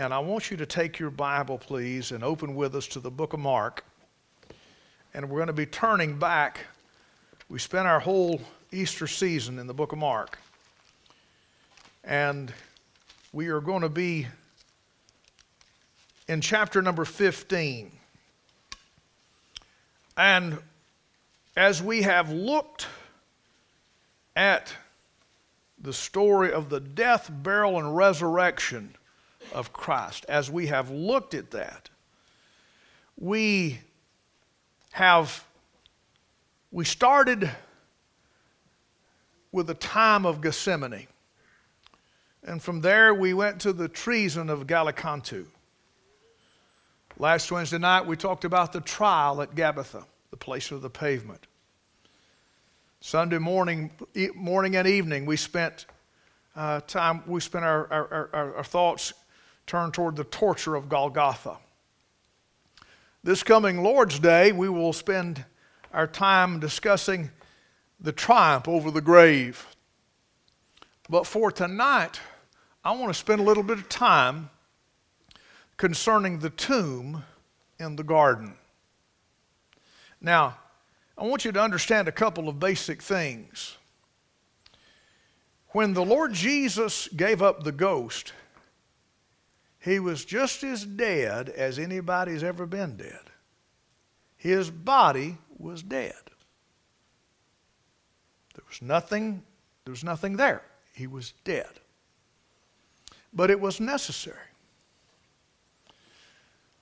And I want you to take your Bible, please, and open with us to the book of Mark. And we're going to be turning back. We spent our whole Easter season in the book of Mark. And we are going to be in chapter number 15. And as we have looked at the story of the death, burial, and resurrection of Christ, as we have looked at that, we have we started with the time of Gethsemane. And from there we went to the treason of Gallicantu. Last Wednesday night we talked about the trial at Gabbatha, the place of the pavement. Sunday morning, morning and evening, we spent uh, time, we spent our, our, our, our thoughts turned toward the torture of Golgotha. This coming Lord's Day, we will spend our time discussing the triumph over the grave. But for tonight, I want to spend a little bit of time concerning the tomb in the garden. Now, I want you to understand a couple of basic things. When the Lord Jesus gave up the ghost, he was just as dead as anybody's ever been dead. His body was dead. There was nothing, there was nothing there. He was dead. But it was necessary.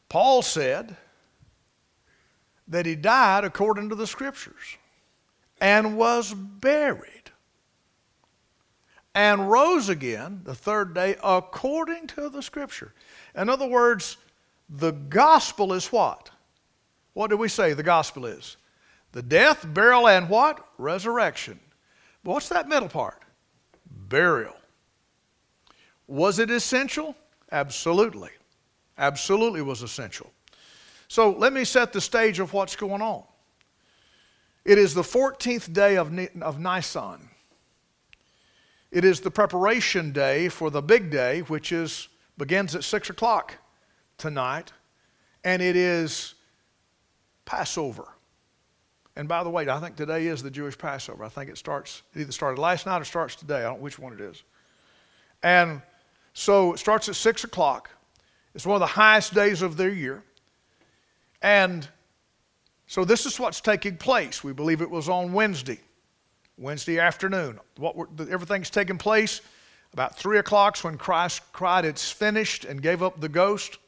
Paul said, that he died according to the scriptures and was buried and rose again the third day according to the scripture. In other words, the gospel is what? What do we say the gospel is? The death, burial, and what? Resurrection. But what's that middle part? Burial. Was it essential? Absolutely. Absolutely was essential. So let me set the stage of what's going on. It is the 14th day of, Nisan. It is the preparation day for the big day, which is begins at 6 o'clock tonight, and it is Passover. And by the way, I think today is the Jewish Passover. I think it starts, it either started last night or starts today. I don't know which one it is. And so it starts at 6 o'clock. It's one of the highest days of their year. And so this is what's taking place. We believe it was on Wednesday, Wednesday afternoon. What everything's taking place about three o'clock when Christ cried, "It's finished," and gave up the ghost.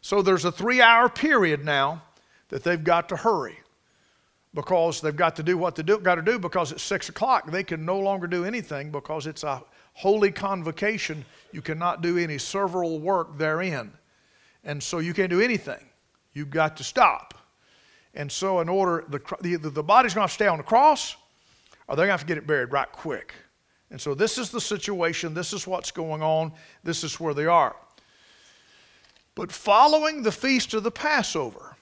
So there's a three-hour period now that they've got to hurry because they've got to do what they do, got to do because it's six o'clock. They can no longer do anything because it's a holy convocation. You cannot do any servile work therein, and so you can't do anything. You've got to stop. And so, in order, the, the, the body's going to stay on the cross, or they're going to have to get it buried right quick. And so, this is the situation. This is what's going on. This is where they are. But following the feast of the Passover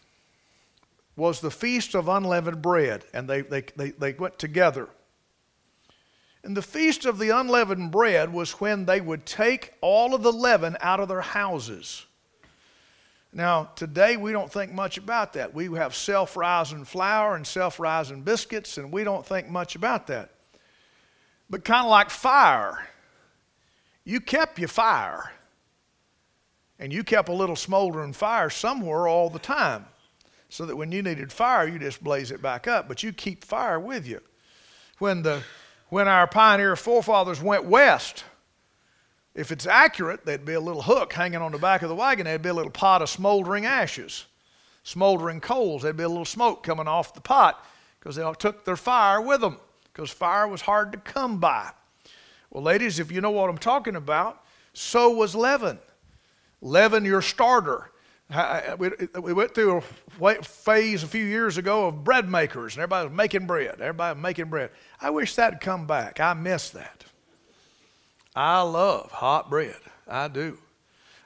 was the feast of unleavened bread, and they, they, they, they went together. And the feast of the unleavened bread was when they would take all of the leaven out of their houses now, today we don't think much about that. We have self rising flour and self rising biscuits, and we don't think much about that. But kind of like fire, you kept your fire, and you kept a little smoldering fire somewhere all the time, so that when you needed fire, you just blaze it back up, but you keep fire with you. When, the, when our pioneer forefathers went west, if it's accurate, there'd be a little hook hanging on the back of the wagon. There'd be a little pot of smoldering ashes, smoldering coals. There'd be a little smoke coming off the pot because they all took their fire with them because fire was hard to come by. Well, ladies, if you know what I'm talking about, so was leaven. Leaven your starter. We went through a phase a few years ago of bread makers, and everybody was making bread. Everybody was making bread. I wish that'd come back. I miss that. I love hot bread. I do.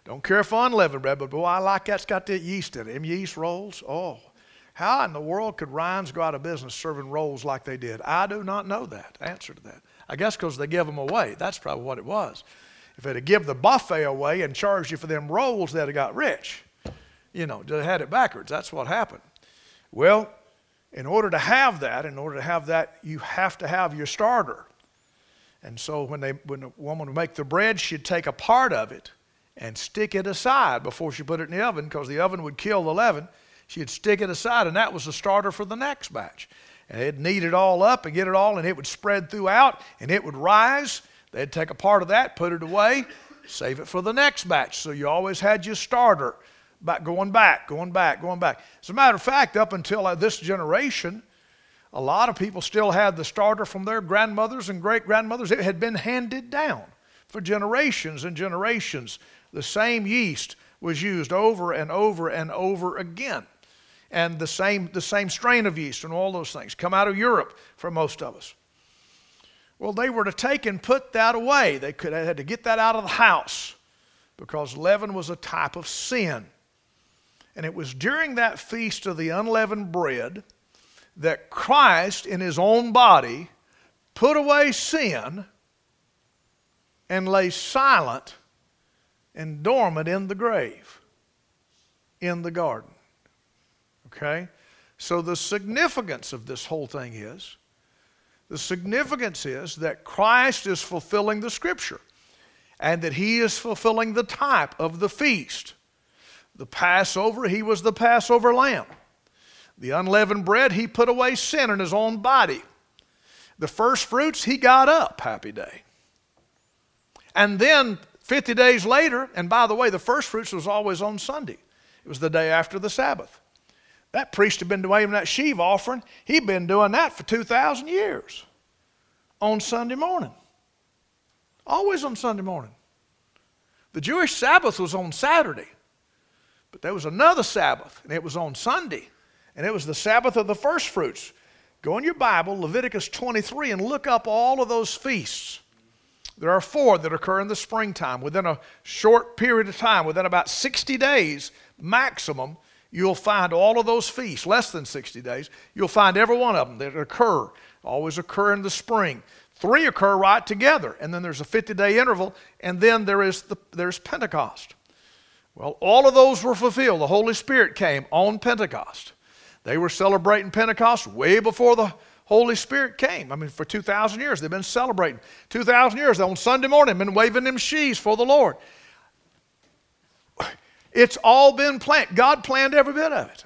Don't care for unleavened bread, but boy, I like that's got that yeast in it. Them yeast rolls, oh. How in the world could Ryan's go out of business serving rolls like they did? I do not know that answer to that. I guess because they give them away. That's probably what it was. If they'd have give the buffet away and charged you for them rolls, they'd have got rich. You know, they had it backwards. That's what happened. Well, in order to have that, in order to have that, you have to have your starter. And so when, they, when a woman would make the bread, she'd take a part of it and stick it aside before she put it in the oven because the oven would kill the leaven. She'd stick it aside, and that was the starter for the next batch. And they'd knead it all up and get it all, and it would spread throughout, and it would rise. They'd take a part of that, put it away, save it for the next batch. So you always had your starter going back, going back, going back. As a matter of fact, up until uh, this generation, a lot of people still had the starter from their grandmothers and great grandmothers. It had been handed down for generations and generations. The same yeast was used over and over and over again. And the same, the same strain of yeast and all those things come out of Europe for most of us. Well, they were to take and put that away. They could, they had to get that out of the house because leaven was a type of sin. And it was during that feast of the unleavened bread that Christ, in his own body, put away sin and lay silent and dormant in the grave, in the garden. Okay? So the significance of this whole thing is the significance is that Christ is fulfilling the scripture and that he is fulfilling the type of the feast. The Passover, he was the Passover lamb. The unleavened bread, he put away sin in his own body. The first fruits, he got up, happy day. And then 50 days later, and by the way, the first fruits was always on Sunday. It was the day after the Sabbath. That priest had been doing that sheave offering. He'd been doing that for 2,000 years on Sunday morning. Always on Sunday morning. The Jewish Sabbath was on Saturday, but there was another Sabbath, and it was on Sunday and it was the Sabbath of the first fruits. Go in your Bible, Leviticus 23, and look up all of those feasts. There are four that occur in the springtime. Within a short period of time, within about 60 days maximum, you'll find all of those feasts, less than 60 days. You'll find every one of them that occur, always occur in the spring. Three occur right together, and then there's a 50 day interval, and then there is the, there's Pentecost. Well, all of those were fulfilled. The Holy Spirit came on Pentecost. They were celebrating Pentecost way before the Holy Spirit came. I mean, for 2,000 years, they've been celebrating. 2,000 years, on Sunday morning, been waving them sheaves for the Lord. It's all been planned. God planned every bit of it.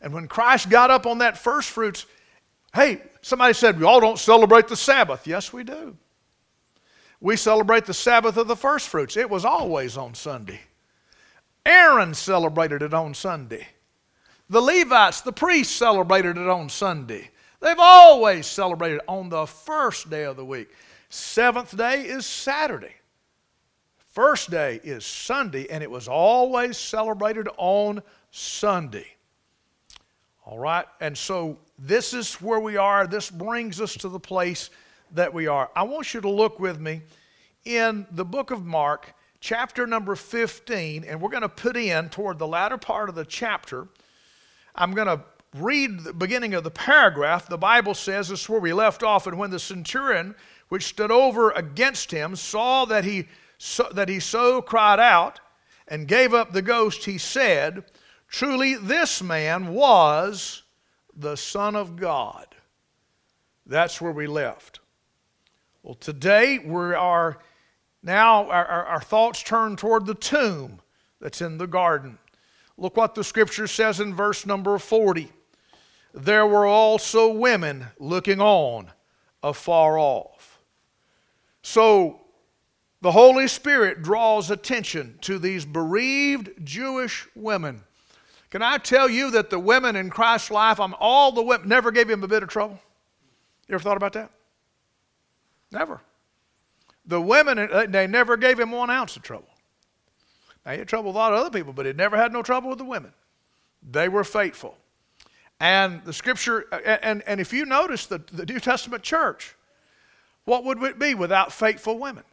And when Christ got up on that first fruits, hey, somebody said, we all don't celebrate the Sabbath. Yes, we do. We celebrate the Sabbath of the first fruits. It was always on Sunday. Aaron celebrated it on Sunday. The Levites, the priests, celebrated it on Sunday. They've always celebrated on the first day of the week. Seventh day is Saturday. First day is Sunday, and it was always celebrated on Sunday. All right? And so this is where we are. This brings us to the place that we are. I want you to look with me in the book of Mark, chapter number 15, and we're going to put in toward the latter part of the chapter I'm going to read the beginning of the paragraph. The Bible says this is where we left off. And when the centurion, which stood over against him, saw that he so, that he so cried out and gave up the ghost, he said, Truly, this man was the Son of God. That's where we left. Well, today we are now, our, our, our thoughts turn toward the tomb that's in the garden. Look what the scripture says in verse number 40. There were also women looking on afar off. So the Holy Spirit draws attention to these bereaved Jewish women. Can I tell you that the women in Christ's life, I'm all the women, never gave him a bit of trouble? You ever thought about that? Never. The women, uh, they never gave him one ounce of trouble. He had trouble with a lot of other people, but he never had no trouble with the women. They were faithful. And the scripture, and, and if you notice the, the New Testament church, what would it be without faithful women?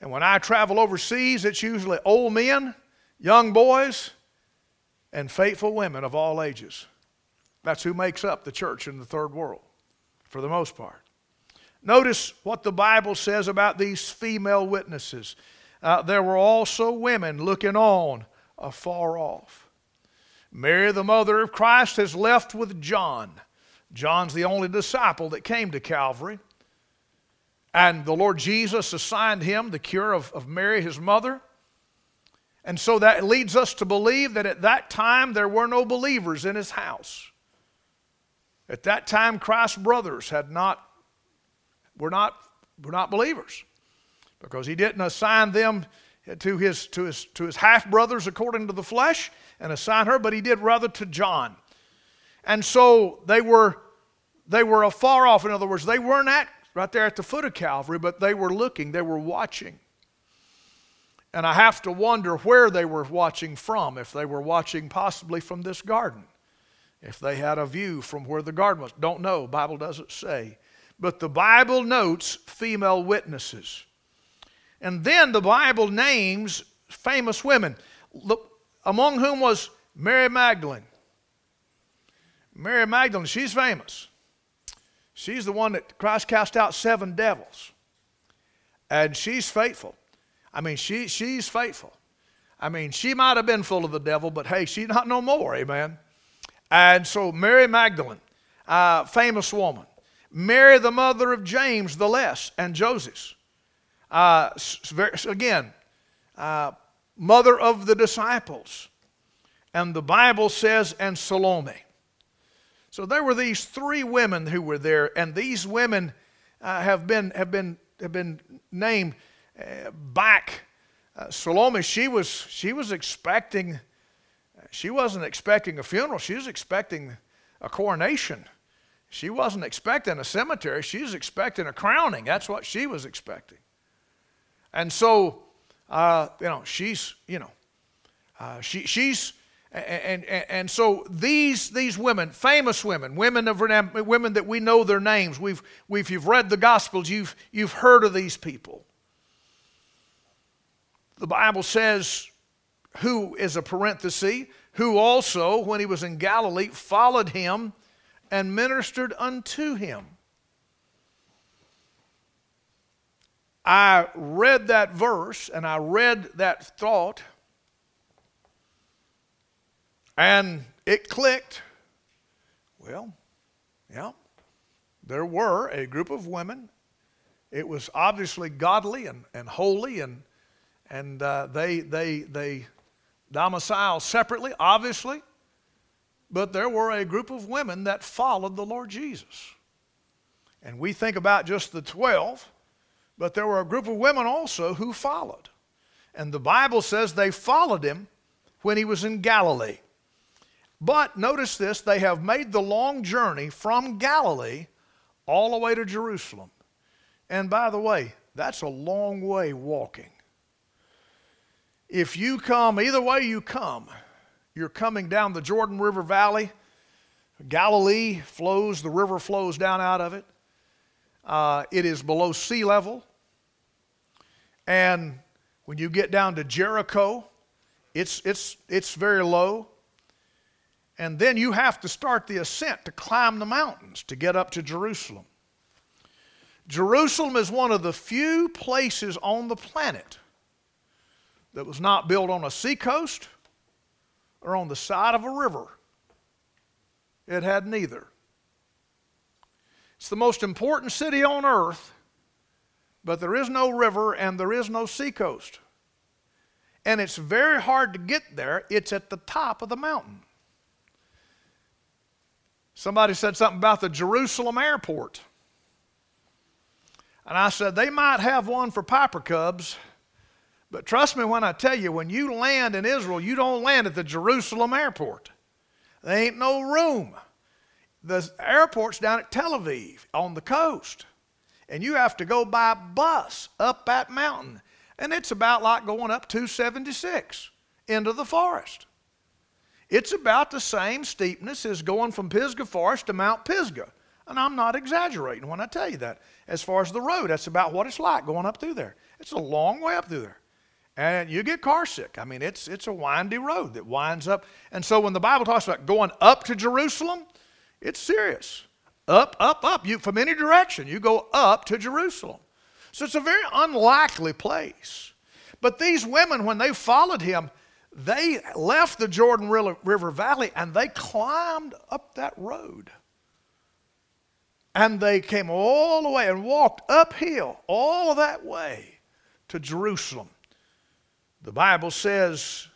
And when I travel overseas, it's usually old men, young boys, and faithful women of all ages. That's who makes up the church in the third world, for the most part. Notice what the Bible says about these female witnesses. Uh, there were also women looking on afar off. Mary, the mother of Christ, has left with John. John's the only disciple that came to Calvary. And the Lord Jesus assigned him the cure of, of Mary, his mother. And so that leads us to believe that at that time there were no believers in his house. At that time, Christ's brothers had not, were not, were not believers because he didn't assign them to his, to his, to his half brothers according to the flesh and assign her, but he did rather to John. And so they were, they were afar off. In other words, they weren't at right there at the foot of Calvary, but they were looking, they were watching. And I have to wonder where they were watching from, if they were watching possibly from this garden, if they had a view from where the garden was. Don't know, Bible doesn't say. But the Bible notes female witnesses. And then the Bible names famous women, among whom was Mary Magdalene. Mary Magdalene, she's famous. She's the one that Christ cast out seven devils. And she's faithful. I mean, she, she's faithful. I mean, she might have been full of the devil, but hey, she's not no more, amen. And so, Mary Magdalene, uh, famous woman. Mary, the mother of James the Less and Joseph. Uh, again, uh, mother of the disciples. And the Bible says, and Salome. So there were these three women who were there, and these women uh, have, been, have, been, have been named uh, back. Uh, Salome, she was, she was expecting, she wasn't expecting a funeral, she was expecting a coronation. She wasn't expecting a cemetery, she was expecting a crowning. That's what she was expecting. And so, uh, you know, she's, you know, uh, she, she's, and, and, and so these, these women, famous women, women, of, women that we know their names, we've, we've, if you've read the Gospels, you've, you've heard of these people. The Bible says, who is a parenthesis, who also, when he was in Galilee, followed him and ministered unto him. I read that verse and I read that thought, and it clicked. Well, yeah, there were a group of women. It was obviously godly and, and holy and and uh, they, they, they domiciled separately, obviously, but there were a group of women that followed the Lord Jesus. And we think about just the 12, but there were a group of women also who followed. And the Bible says they followed him when he was in Galilee. But notice this they have made the long journey from Galilee all the way to Jerusalem. And by the way, that's a long way walking. If you come, either way you come, you're coming down the Jordan River Valley. Galilee flows, the river flows down out of it. Uh, it is below sea level. And when you get down to Jericho, it's, it's, it's very low. And then you have to start the ascent to climb the mountains to get up to Jerusalem. Jerusalem is one of the few places on the planet that was not built on a seacoast or on the side of a river. It had neither. It's the most important city on earth, but there is no river and there is no seacoast. And it's very hard to get there. It's at the top of the mountain. Somebody said something about the Jerusalem airport. And I said, they might have one for Piper Cubs, but trust me when I tell you, when you land in Israel, you don't land at the Jerusalem airport. There ain't no room. The airport's down at Tel Aviv on the coast. And you have to go by bus up that mountain. And it's about like going up 276 into the forest. It's about the same steepness as going from Pisgah Forest to Mount Pisgah. And I'm not exaggerating when I tell you that. As far as the road, that's about what it's like going up through there. It's a long way up through there and you get car sick. I mean, it's, it's a windy road that winds up. And so when the Bible talks about going up to Jerusalem, it's serious. Up, up, up. You from any direction. You go up to Jerusalem. So it's a very unlikely place. But these women, when they followed him, they left the Jordan River Valley and they climbed up that road. And they came all the way and walked uphill all that way to Jerusalem. The Bible says,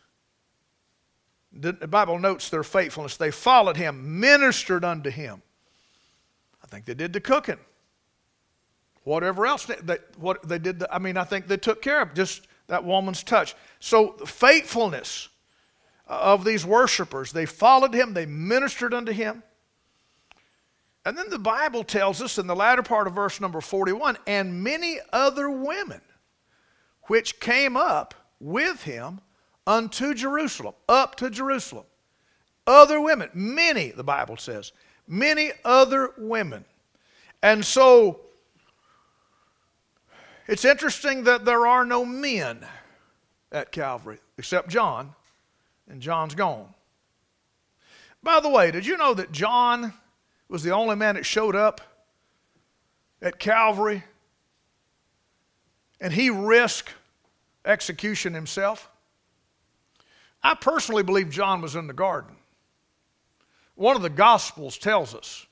the Bible notes their faithfulness. They followed him, ministered unto him. I think they did the cooking. Whatever else they, they what they did, the, I mean, I think they took care of just that woman's touch. So, the faithfulness uh, of these worshipers, they followed him, they ministered unto him. And then the Bible tells us in the latter part of verse number 41 and many other women which came up with him unto Jerusalem, up to Jerusalem. Other women, many, the Bible says, many other women. And so it's interesting that there are no men at Calvary except John, and John's gone. By the way, did you know that John was the only man that showed up at Calvary and he risked execution himself? I personally believe John was in the garden. One of the Gospels tells us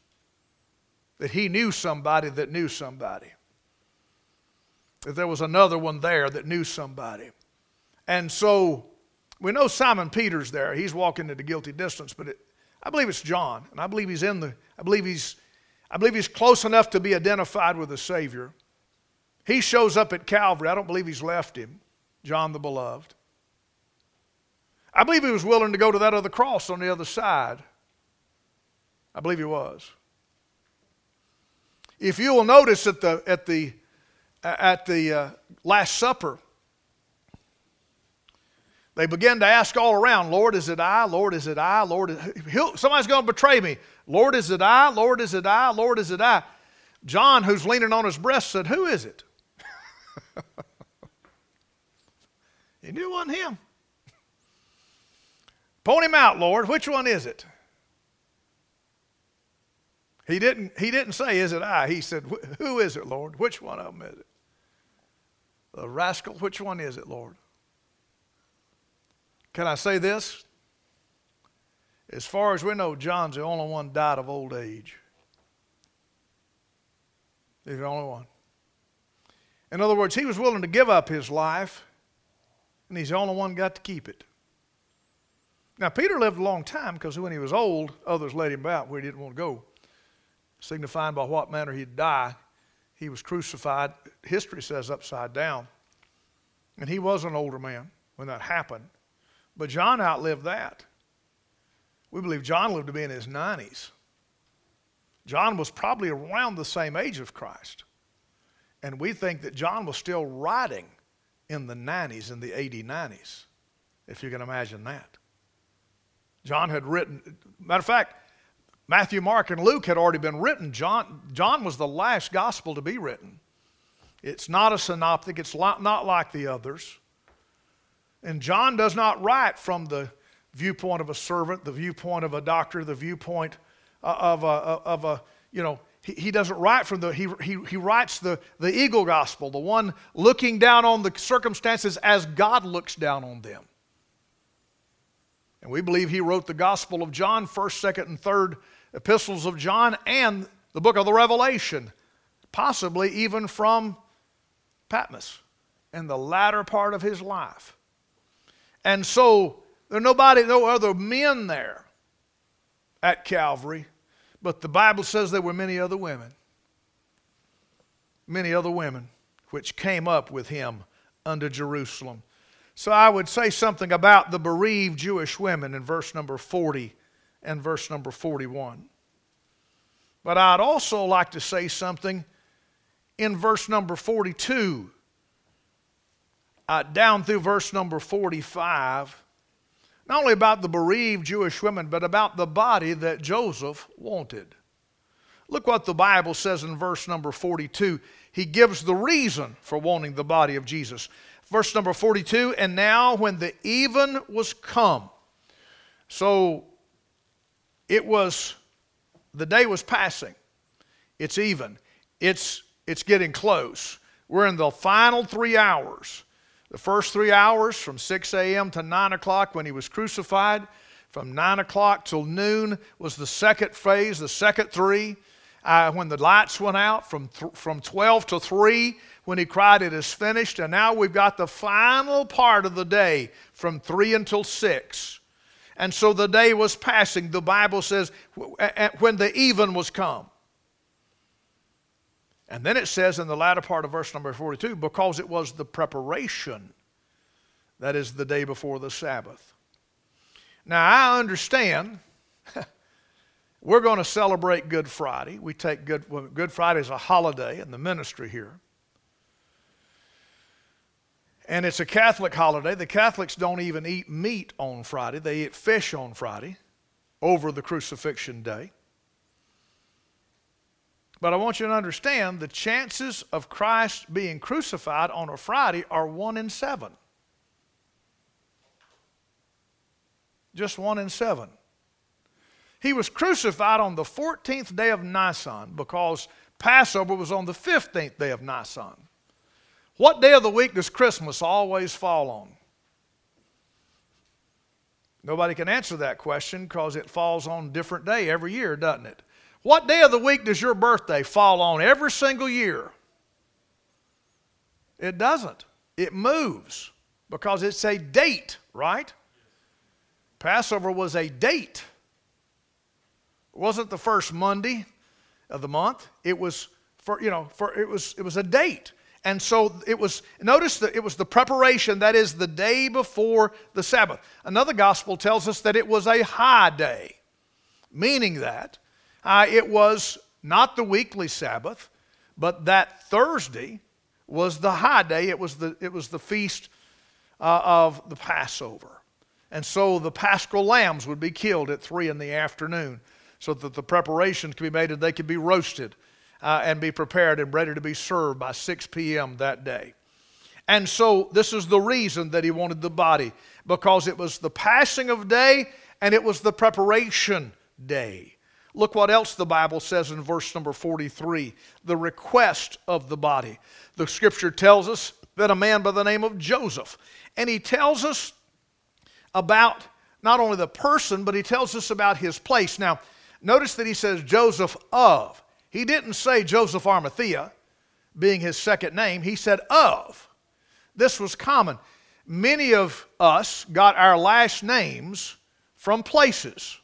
that he knew somebody that knew somebody that there was another one there that knew somebody. And so we know Simon Peter's there. He's walking at a guilty distance, but it, I believe it's John, and I believe he's in the. I believe he's. I believe he's close enough to be identified with the Savior. He shows up at Calvary. I don't believe he's left him, John the Beloved. I believe he was willing to go to that other cross on the other side. I believe he was. If you will notice at the, at the at the uh, Last Supper, they begin to ask all around, Lord, is it I? Lord, is it I? Lord, somebody's going to betray me. Lord, is it I? Lord, is it I? Lord, is it I? John, who's leaning on his breast, said, Who is it? he knew it wasn't him. Point him out, Lord. Which one is it? He didn't, he didn't say, Is it I? He said, Who is it, Lord? Which one of them is it? The rascal, which one is it, Lord? Can I say this? As far as we know, John's the only one died of old age. He's the only one. In other words, he was willing to give up his life, and he's the only one got to keep it. Now, Peter lived a long time because when he was old, others led him out where he didn't want to go, signifying by what manner he'd die he was crucified, history says upside down. And he was an older man when that happened. But John outlived that. We believe John lived to be in his 90s. John was probably around the same age of Christ. And we think that John was still writing in the 90s, in the 80 90s, if you can imagine that. John had written, matter of fact, Matthew, Mark, and Luke had already been written. John, John was the last gospel to be written. It's not a synoptic, it's not like the others. And John does not write from the viewpoint of a servant, the viewpoint of a doctor, the viewpoint uh, of a, of a you know, he, he doesn't write from the, he, he, he writes the, the eagle gospel, the one looking down on the circumstances as God looks down on them. And we believe he wrote the Gospel of John, 1st, 2nd, and 3rd epistles of John and the book of the Revelation, possibly even from Patmos in the latter part of his life. And so there are nobody, no other men there at Calvary, but the Bible says there were many other women. Many other women which came up with him unto Jerusalem. So I would say something about the bereaved Jewish women in verse number 40 and verse number 41. But I'd also like to say something in verse number 42, uh, down through verse number 45, not only about the bereaved Jewish women, but about the body that Joseph wanted. Look what the Bible says in verse number 42. He gives the reason for wanting the body of Jesus. Verse number 42 And now, when the even was come, so it was, the day was passing. It's even. It's, it's getting close. We're in the final three hours. The first three hours from 6 a.m. to 9 o'clock when he was crucified. From 9 o'clock till noon was the second phase, the second three. Uh, when the lights went out from, th- from 12 to 3 when he cried, It is finished. And now we've got the final part of the day from 3 until 6. And so the day was passing. The Bible says, when the even was come. And then it says in the latter part of verse number 42, because it was the preparation, that is the day before the Sabbath. Now, I understand we're going to celebrate Good Friday. We take Good, Good Friday as a holiday in the ministry here. And it's a Catholic holiday. The Catholics don't even eat meat on Friday, they eat fish on Friday over the crucifixion day. But I want you to understand the chances of Christ being crucified on a Friday are one in seven. Just one in seven. He was crucified on the 14th day of Nisan because Passover was on the 15th day of Nisan. What day of the week does Christmas always fall on? Nobody can answer that question because it falls on a different day every year, doesn't it? What day of the week does your birthday fall on every single year? It doesn't. It moves because it's a date, right? Passover was a date. It wasn't the first Monday of the month. It was for, you know, for it was it was a date. And so it was, notice that it was the preparation, that is the day before the Sabbath. Another gospel tells us that it was a high day, meaning that uh, it was not the weekly Sabbath, but that Thursday was the high day. It was the, it was the feast uh, of the Passover. And so the paschal lambs would be killed at 3 in the afternoon so that the preparations could be made and they could be roasted uh, and be prepared and ready to be served by 6 p.m. that day. And so this is the reason that he wanted the body because it was the passing of day and it was the preparation day. Look what else the Bible says in verse number 43 the request of the body. The scripture tells us that a man by the name of Joseph, and he tells us about not only the person, but he tells us about his place. Now, notice that he says Joseph of. He didn't say Joseph Arimathea, being his second name, he said of. This was common. Many of us got our last names from places.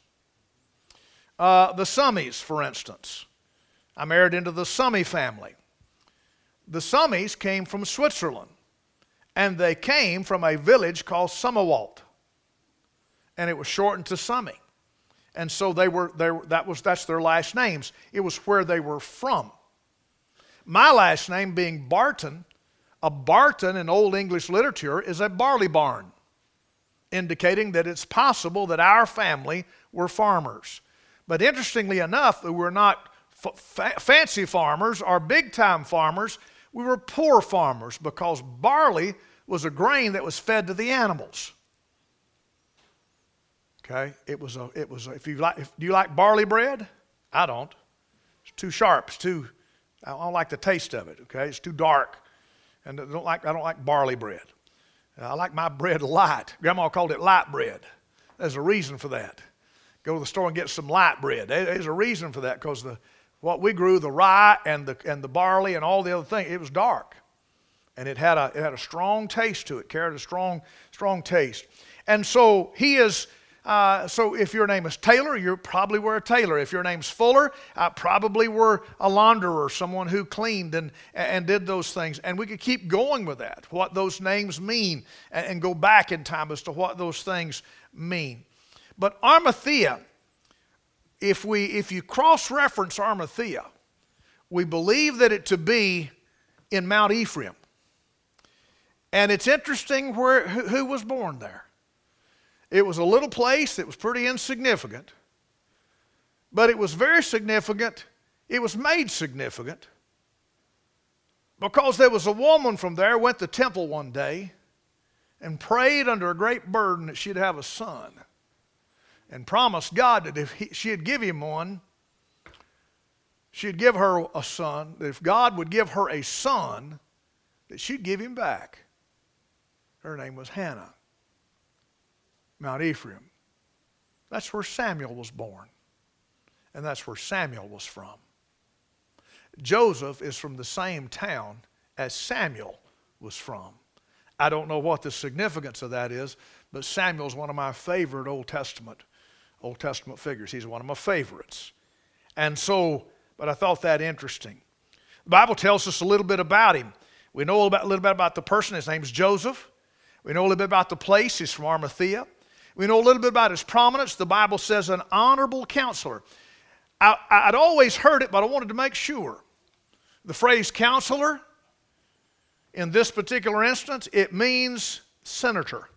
Uh, the Summies, for instance. I married into the Summy family. The Summies came from Switzerland, and they came from a village called Summerwalt, and it was shortened to Summy. And so they were, they were, that was, that's their last names. It was where they were from. My last name being Barton, a Barton in Old English literature is a barley barn, indicating that it's possible that our family were farmers. But interestingly enough, we were not f- fancy farmers or big time farmers. We were poor farmers because barley was a grain that was fed to the animals. Okay, it was a, it was a, if you like, if, do you like barley bread? I don't. It's too sharp. It's too, I don't like the taste of it. Okay, it's too dark, and I don't like, I don't like barley bread. I like my bread light. Grandma called it light bread. There's a reason for that. Go to the store and get some light bread. There's a reason for that because the what we grew, the rye and the and the barley and all the other things, it was dark, and it had a it had a strong taste to it. Carried a strong strong taste, and so he is uh, so if your name is Taylor, you probably were a tailor. If your name's Fuller, probably were a launderer, someone who cleaned and, and did those things. And we could keep going with that, what those names mean, and, and go back in time as to what those things mean. But Arimathea, if, we, if you cross reference Arimathea, we believe that it to be in Mount Ephraim. And it's interesting where, who, who was born there. It was a little place that was pretty insignificant, but it was very significant. It was made significant because there was a woman from there went to temple one day and prayed under a great burden that she'd have a son and promised God that if he, she'd give him one, she'd give her a son, that if God would give her a son, that she'd give him back. Her name was Hannah, Mount Ephraim. That's where Samuel was born, and that's where Samuel was from. Joseph is from the same town as Samuel was from. I don't know what the significance of that is, but Samuel's one of my favorite Old Testament Old Testament figures. He's one of my favorites. And so, but I thought that interesting. The Bible tells us a little bit about him. We know a little, bit about the person. His name's Joseph. We know a little bit about the place. He's from Arimathea. We know a little bit about his prominence. The Bible says an honorable counselor. I, would always heard it, but I wanted to make sure. The phrase counselor, in this particular instance, it means senator.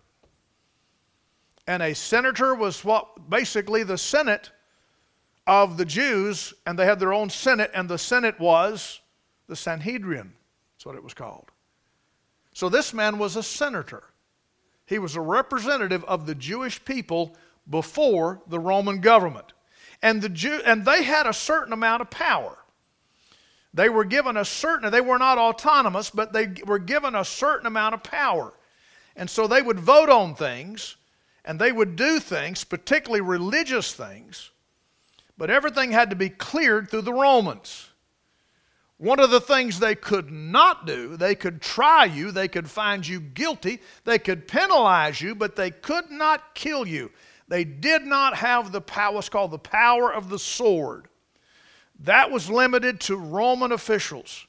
And a senator was what basically the Senate of the Jews, and they had their own Senate, and the Senate was the Sanhedrin. That's what it was called. So this man was a senator. He was a representative of the Jewish people before the Roman government. And, the Jew, and they had a certain amount of power. They were given a certain, they were not autonomous, but they were given a certain amount of power. And so they would vote on things and they would do things, particularly religious things, but everything had to be cleared through the Romans. One of the things they could not do, they could try you, they could find you guilty, they could penalize you, but they could not kill you. They did not have the power, what's called the power of the sword. That was limited to Roman officials.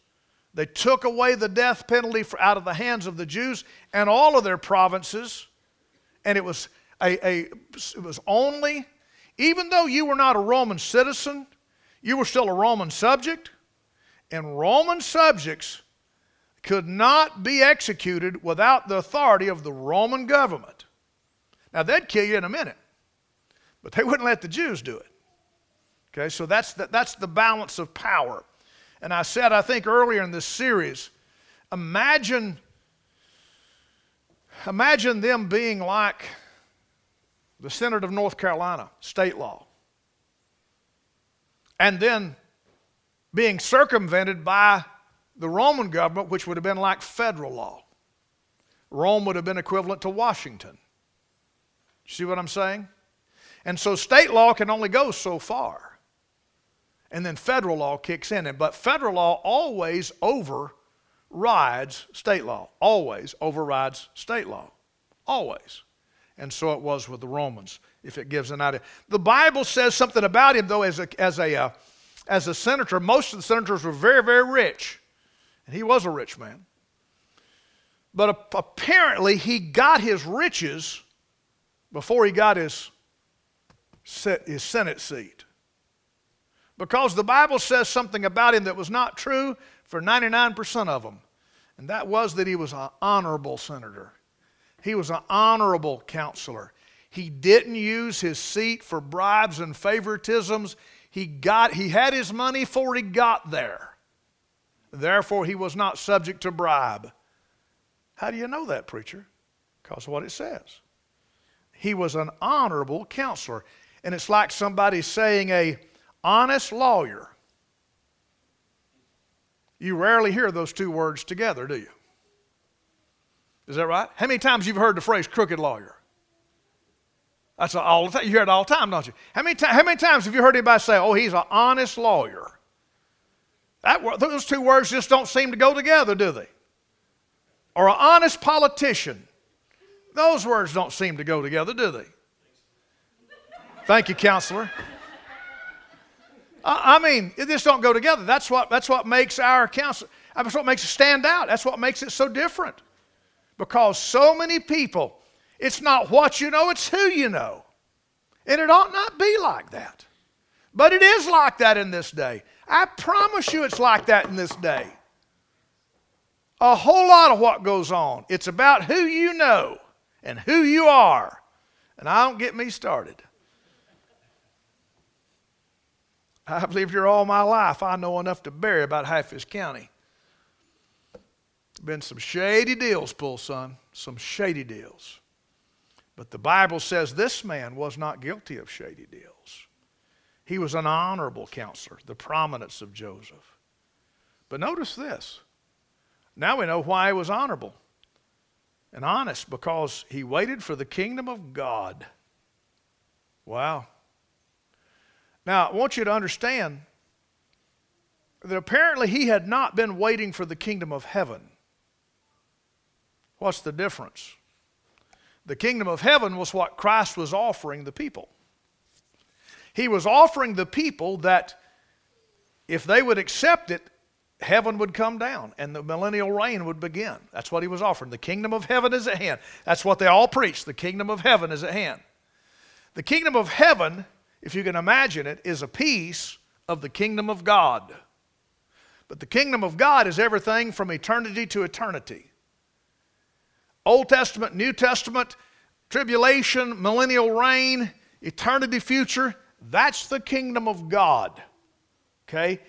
They took away the death penalty out of the hands of the Jews and all of their provinces, and it was a, a, it was only, even though you were not a Roman citizen, you were still a Roman subject, and Roman subjects could not be executed without the authority of the Roman government. Now, they'd kill you in a minute, but they wouldn't let the Jews do it. Okay, so that's the, that's the balance of power. And I said, I think earlier in this series, imagine, imagine them being like the Senate of North Carolina, state law. And then being circumvented by the Roman government, which would have been like federal law. Rome would have been equivalent to Washington. See what I'm saying? And so state law can only go so far. And then federal law kicks in. But federal law always overrides state law. Always overrides state law. Always. And so it was with the Romans, if it gives an idea. The Bible says something about him, though, as a, as a, uh, as a senator. Most of the senators were very, very rich. And he was a rich man. But apparently, he got his riches before he got his, his Senate seat. Because the Bible says something about him that was not true for 99% of them. And that was that he was an honorable senator. He was an honorable counselor. He didn't use his seat for bribes and favoritisms. He, got, he had his money before he got there. Therefore, he was not subject to bribe. How do you know that, preacher? Because of what it says. He was an honorable counselor. And it's like somebody saying a honest lawyer. You rarely hear those two words together, do you? Is that right? How many times you've heard the phrase crooked lawyer? That's all the time. You hear it all the time, don't you? How many, how many times have you heard anybody say, oh, he's an honest lawyer? That, those two words just don't seem to go together, do they? Or an honest politician. Those words don't seem to go together, do they? Thank you, counselor. I mean, it just don't go together. That's what, that's what makes our counsel. That's what makes it stand out. That's what makes it so different. Because so many people, it's not what you know, it's who you know. And it ought not be like that. But it is like that in this day. I promise you it's like that in this day. A whole lot of what goes on. It's about who you know and who you are. And I don't get me started. I've lived here all my life. I know enough to bury about half this county. Been some shady deals pulled, son. Some shady deals. But the Bible says this man was not guilty of shady deals. He was an honorable counselor, the prominence of Joseph. But notice this. Now we know why he was honorable and honest because he waited for the kingdom of God. Wow. Now, I want you to understand that apparently he had not been waiting for the kingdom of heaven. What's the difference? The kingdom of heaven was what Christ was offering the people. He was offering the people that if they would accept it, heaven would come down and the millennial reign would begin. That's what he was offering. The kingdom of heaven is at hand. That's what they all preach. The kingdom of heaven is at hand. The kingdom of heaven, if you can imagine it, is a piece of the kingdom of God. But the kingdom of God is everything from eternity to eternity. Old Testament, New Testament, tribulation, millennial reign, eternity future, that's the kingdom of God. Okay?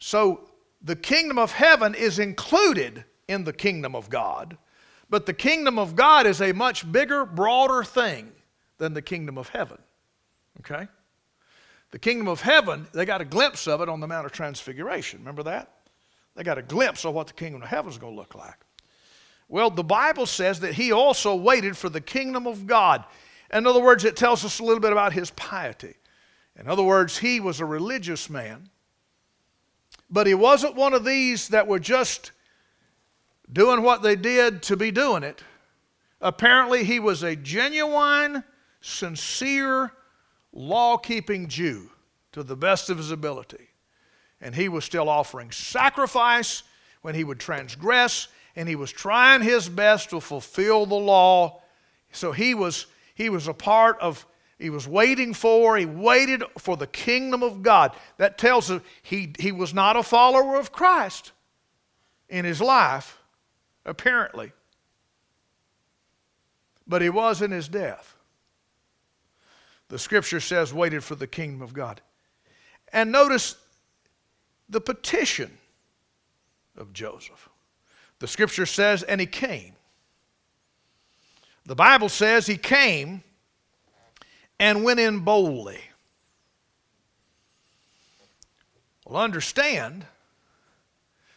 So the kingdom of heaven is included in the kingdom of God, but the kingdom of God is a much bigger, broader thing than the kingdom of heaven. Okay? The kingdom of heaven, they got a glimpse of it on the Mount of Transfiguration. Remember that? They got a glimpse of what the kingdom of heaven is going to look like. Well, the Bible says that he also waited for the kingdom of God. In other words, it tells us a little bit about his piety. In other words, he was a religious man, but he wasn't one of these that were just doing what they did to be doing it. Apparently, he was a genuine, sincere, law keeping Jew to the best of his ability. And he was still offering sacrifice when he would transgress, and he was trying his best to fulfill the law. So he was, he was a part of, he was waiting for, he waited for the kingdom of God. That tells us he, he was not a follower of Christ in his life, apparently. But he was in his death the scripture says, waited for the kingdom of God. And notice the petition of Joseph. The scripture says, and he came. The Bible says he came and went in boldly. Well, understand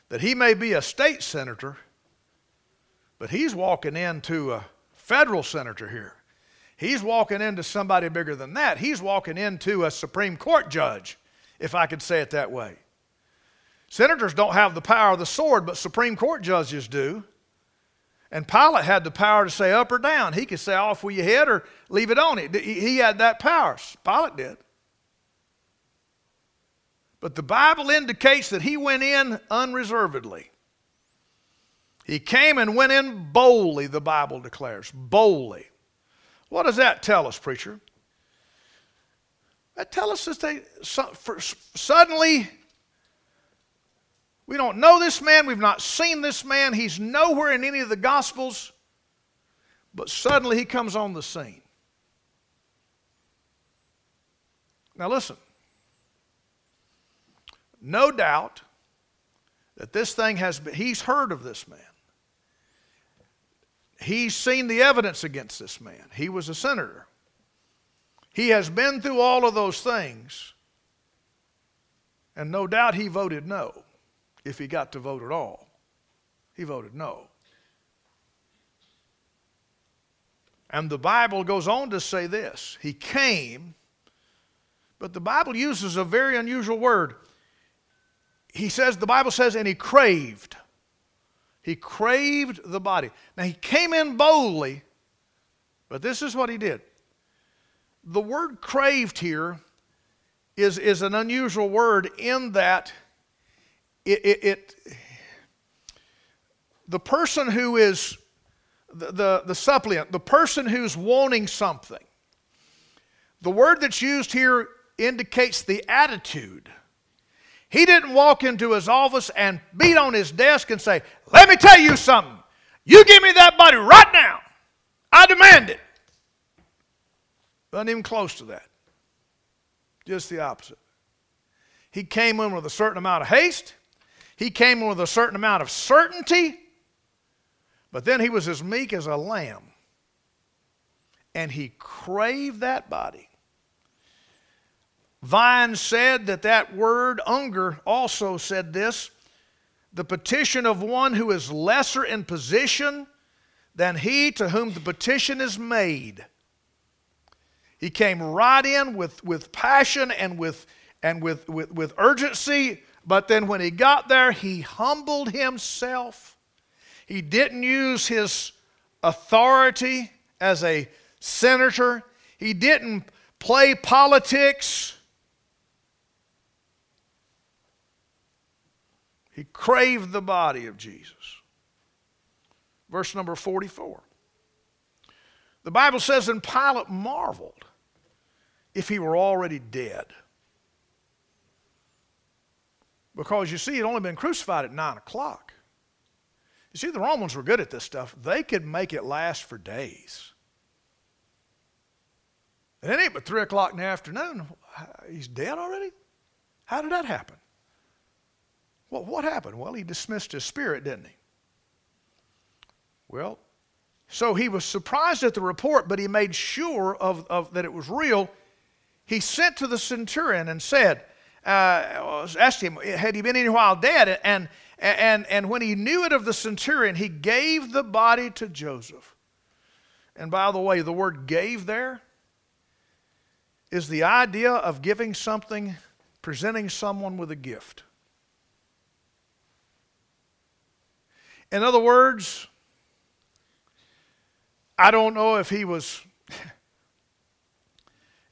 that he may be a state senator, but he's walking into a federal senator here. He's walking into somebody bigger than that. He's walking into a Supreme Court judge, if I could say it that way. Senators don't have the power of the sword, but Supreme Court judges do. And Pilate had the power to say up or down. He could say off with your head or leave it on it. He had that power. Pilate did. But the Bible indicates that he went in unreservedly. He came and went in boldly, the Bible declares. Boldly. What does that tell us, preacher? That tells us that they suddenly we don't know this man, we've not seen this man, he's nowhere in any of the Gospels, but suddenly he comes on the scene. Now listen, no doubt that this thing has been, he's heard of this man. He's seen the evidence against this man. He was a senator. He has been through all of those things. And no doubt he voted no if he got to vote at all. He voted no. And the Bible goes on to say this He came, but the Bible uses a very unusual word. He says, the Bible says, and he craved. He craved the body. Now, he came in boldly, but this is what he did. The word craved here is, is an unusual word in that it, it, it the person who is the, the, the suppliant, the person who's wanting something, the word that's used here indicates the attitude he didn't walk into his office and beat on his desk and say, Let me tell you something. You give me that body right now. I demand it. Wasn't even close to that. Just the opposite. He came in with a certain amount of haste. He came with a certain amount of certainty. But then he was as meek as a lamb. And he craved that body Vine said that that word, Unger, also said this the petition of one who is lesser in position than he to whom the petition is made. He came right in with, with passion and, with, and with, with, with urgency, but then when he got there, he humbled himself. He didn't use his authority as a senator, he didn't play politics. He craved the body of Jesus. Verse number 44. The Bible says, and Pilate marveled if he were already dead. Because you see, he'd only been crucified at 9 o'clock. You see, the Romans were good at this stuff. They could make it last for days. And it ain't but 3 o'clock in the afternoon. He's dead already? How did that happen? Well, what happened? Well, he dismissed his spirit, didn't he? Well, so he was surprised at the report, but he made sure of, of that it was real. He sent to the centurion and said, uh, asked him, had he been any while dead? And, and, and when he knew it of the centurion, he gave the body to Joseph. And by the way, the word gave there is the idea of giving something, presenting someone with a gift. In other words, I don't know if he was.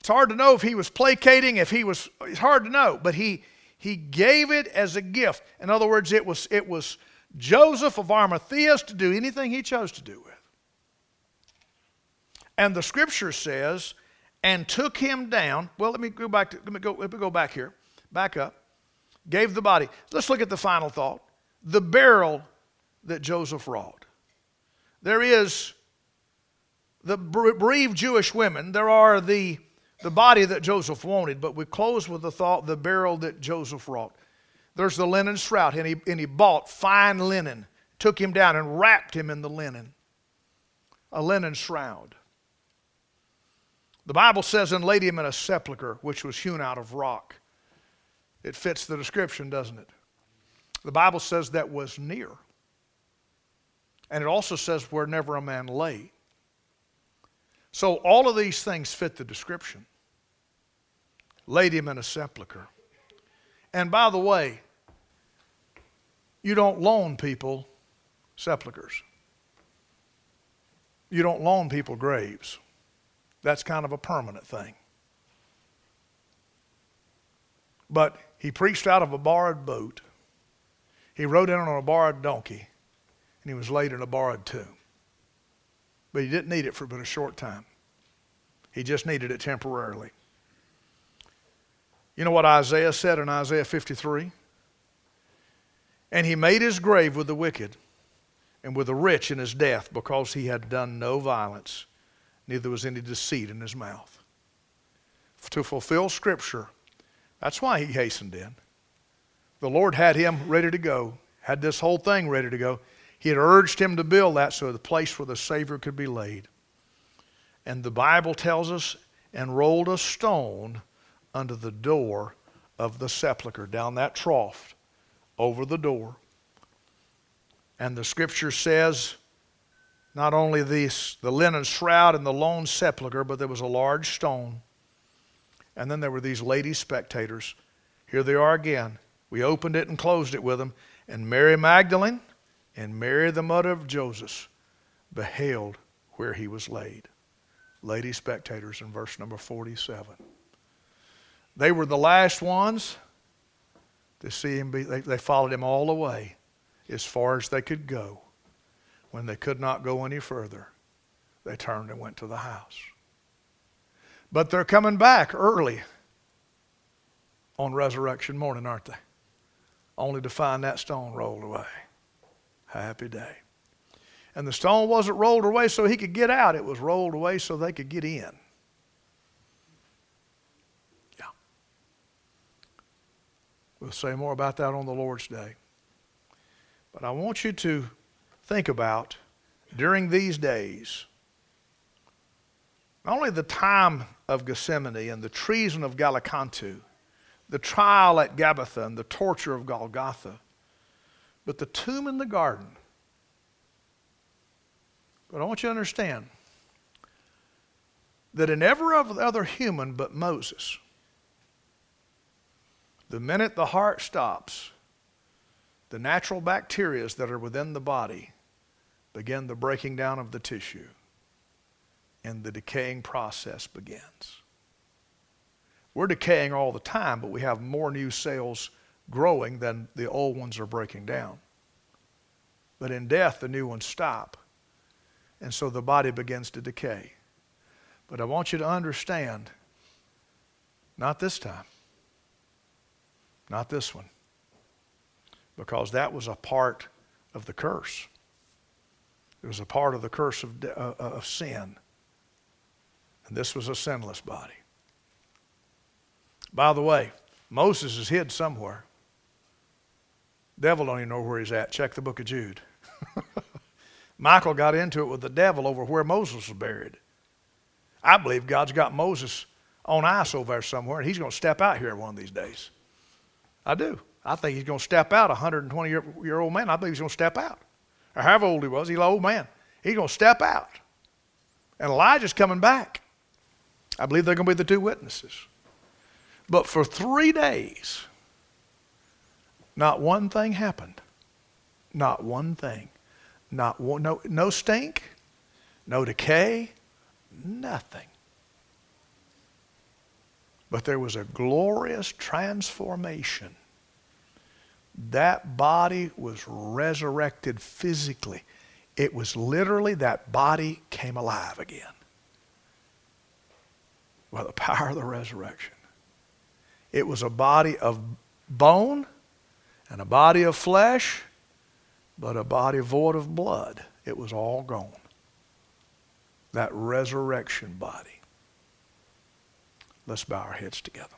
It's hard to know if he was placating, if he was. It's hard to know, but he he gave it as a gift. In other words, it was it was Joseph of Arimathea's to do anything he chose to do with. And the scripture says, and took him down. Well, let me go back to, let me go, let me go back here. Back up. Gave the body. Let's look at the final thought. The burial that Joseph wrought. There is the bereaved Jewish women, there are the, the body that Joseph wanted, but we close with the thought the barrel that Joseph wrought. There's the linen shroud, and he, and he bought fine linen, took him down and wrapped him in the linen, a linen shroud. The Bible says, and laid him in a sepulchre which was hewn out of rock. It fits the description, doesn't it? The Bible says that was near. And it also says where never a man lay. So all of these things fit the description. Laid him in a sepulchre. And by the way, you don't loan people sepulchres. You don't loan people graves. That's kind of a permanent thing. But he preached out of a borrowed boat. He rode in on a borrowed donkey, and he was laid in a borrowed tomb but he didn't need it for but a short time. He just needed it temporarily. You know what Isaiah said in Isaiah 53? And he made his grave with the wicked and with the rich in his death because he had done no violence, neither was any deceit in his mouth. To fulfill Scripture, that's why he hastened in. The Lord had him ready to go, had this whole thing ready to go. He had urged him to build that so the place where the Savior could be laid. And the Bible tells us, and rolled a stone under the door of the sepulchre, down that trough, over the door. And the scripture says, not only the linen shroud and the loan sepulchre, but there was a large stone. And then there were these lady spectators. Here they are again. We opened it and closed it with them. And Mary Magdalene, and Mary, the mother of Joseph, beheld where he was laid. Lady spectators in verse number 47. They were the last ones to see him be, they, they followed him all the way as far as they could go. When they could not go any further, they turned and went to the house. But they're coming back early on resurrection morning, aren't they? Only to find that stone rolled away. Happy day. And the stone wasn't rolled away so he could get out, it was rolled away so they could get in. We'll say more about that on the Lord's Day. But I want you to think about during these days Not only the time of Gethsemane and the treason of Gallicantu, the trial at Gabbatha and the torture of Golgotha, but the tomb in the garden. But I want you to understand that in every other human but Moses, the minute the heart stops, the natural bacteria that are within the body begin the breaking down of the tissue and the decaying process begins. We're decaying all the time, but we have more new cells growing than the old ones are breaking down. But in death, the new ones stop. And so the body begins to decay. But I want you to understand not this time, not this one, because that was a part of the curse. It was a part of the curse of, uh, uh, of sin. And this was a sinless body. By the way, Moses is hid somewhere. Devil don't even know where he's at. Check the book of Jude. Michael got into it with the devil over where Moses was buried. I believe God's got Moses on ice over there somewhere, and he's going to step out here one of these days. I do. I think he's going to step out, a 120 year, year old man. I believe he's going to step out. Or however old he was, he's an old man. He's going to step out. And Elijah's coming back. I believe they're going to be the two witnesses. But for three days, not one thing happened. Not one thing. Not one, no, no stink, no decay, nothing. But there was a glorious transformation. That body was resurrected physically. It was literally that body came alive again by the power of the resurrection. It was a body of bone and a body of flesh, but a body void of blood. It was all gone. That resurrection body. Let's bow our heads together.